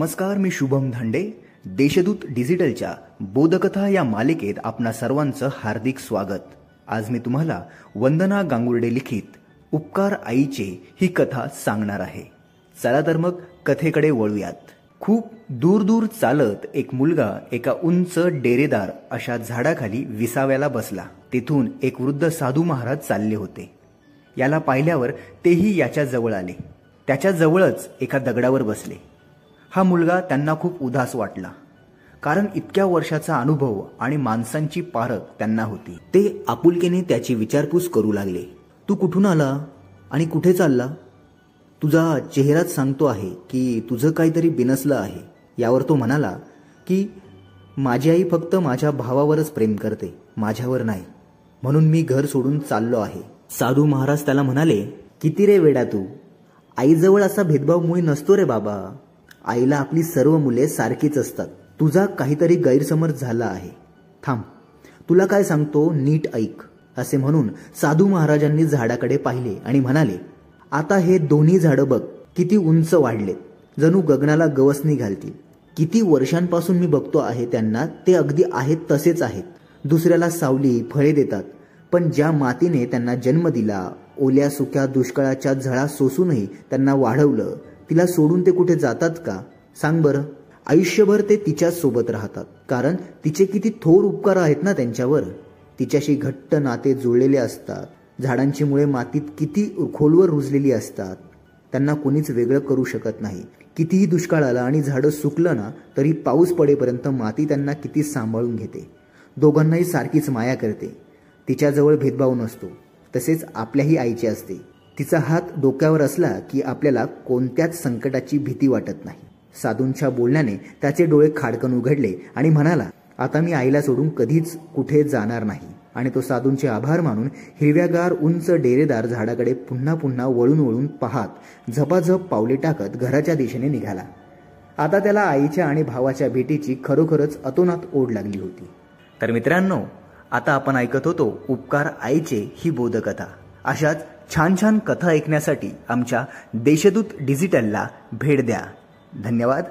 नमस्कार मी शुभम धांडे. देशदूत डिजिटलच्या बोधकथा या मालिकेत आपणा सर्वांचं हार्दिक स्वागत. आज मी तुम्हाला वंदना गांगुर्डे लिखित उपकार आईचे ही कथा सांगणार आहे. चला तर मग कथेकडे वळूयात. खूप दूर दूर चालत एक मुलगा एका उंच डेरेदार अशा झाडाखाली विसाव्याला बसला. तिथून एक वृद्ध साधू महाराज चालले होते. याला पाहिल्यावर तेही याच्या जवळ आले. त्याच्या जवळच एका दगडावर बसले. हा मुलगा त्यांना खूप उदास वाटला. कारण इतक्या वर्षाचा अनुभव आणि माणसांची पारख त्यांना होती. ते आपुलकीने त्याची विचारपूस करू लागले. तू कुठून आला? आणि कुठे चालला? तुझा चेहराच सांगतो आहे की तुझं काहीतरी बिनसलं आहे. यावर तो म्हणाला की माझी आई फक्त माझ्या भावावरच प्रेम करते माझ्यावर नाही. म्हणून मी घर सोडून चाललो आहे. साधू महाराज त्याला म्हणाले किती रे वेडा तू. आईजवळ असा भेदभाव मुळी नसतो रे बाबा. आईला आपली सर्व मुले सारखीच असतात. तुझा काहीतरी गैरसमज झाला आहे. थांब. तुला काय सांगतो? नीट ऐक. असे म्हणून साधू महाराजांनी झाडाकडे पाहिले आणि म्हणाले आता हे दोन्ही झाडं बघ किती उंच वाढलेत. जणू गगनाला गवसणी घालतील. किती वर्षांपासून मी बघतो आहे त्यांना ते अगदी आहेत तसेच आहेत. दुसऱ्याला सावली फळे देतात. पण ज्या मातीने त्यांना जन्म दिला ओल्या सुक्या दुष्काळाच्या झळा सोसूनही त्यांना वाढवलं तिला सोडून ते कुठे जातात का? सांग बरं. आयुष्यभर ते तिच्याच सोबत राहतात. कारण तिचे किती थोर उपकार आहेत ना त्यांच्यावर. तिच्याशी घट्ट नाते जुळलेले असतात. झाडांची मुळे मातीत किती खोलवर रुजलेली असतात. त्यांना कोणीच वेगळं करू शकत नाही. कितीही दुष्काळ आला आणि झाडं सुकलं ना तरी पाऊस पडेपर्यंत माती त्यांना किती सांभाळून घेते. दोघांनाही सारखीच माया करते. तिच्याजवळ भेदभाव नसतो. तसेच आपल्याही आईची असते. तिचा हात डोक्यावर असला की आपल्याला कोणत्याच संकटाची भीती वाटत नाही. साधूंच्या बोलण्याने त्याचे डोळे खाडकन उघडले आणि म्हणाला आता मी आईला सोडून कधीच कुठे जाणार नाही. आणि तो साधूंचे आभार मानून हिरव्यागार उंच डेरेदार झाडाकडे पुन्हा पुन्हा वळून वळून पाहत झपाझप पावले टाकत घराच्या दिशेने निघाला. आता त्याला आईच्या आणि भावाच्या भेटीची खरोखरच अतोनात ओढ लागली होती. तर मित्रांनो आता आपण ऐकत होतो उपकार आईचे ही बोधकथा. अशाच छान छान कथा ऐकण्यासाठी आमच्या देशदूत डिजिटलला भेट द्या. धन्यवाद.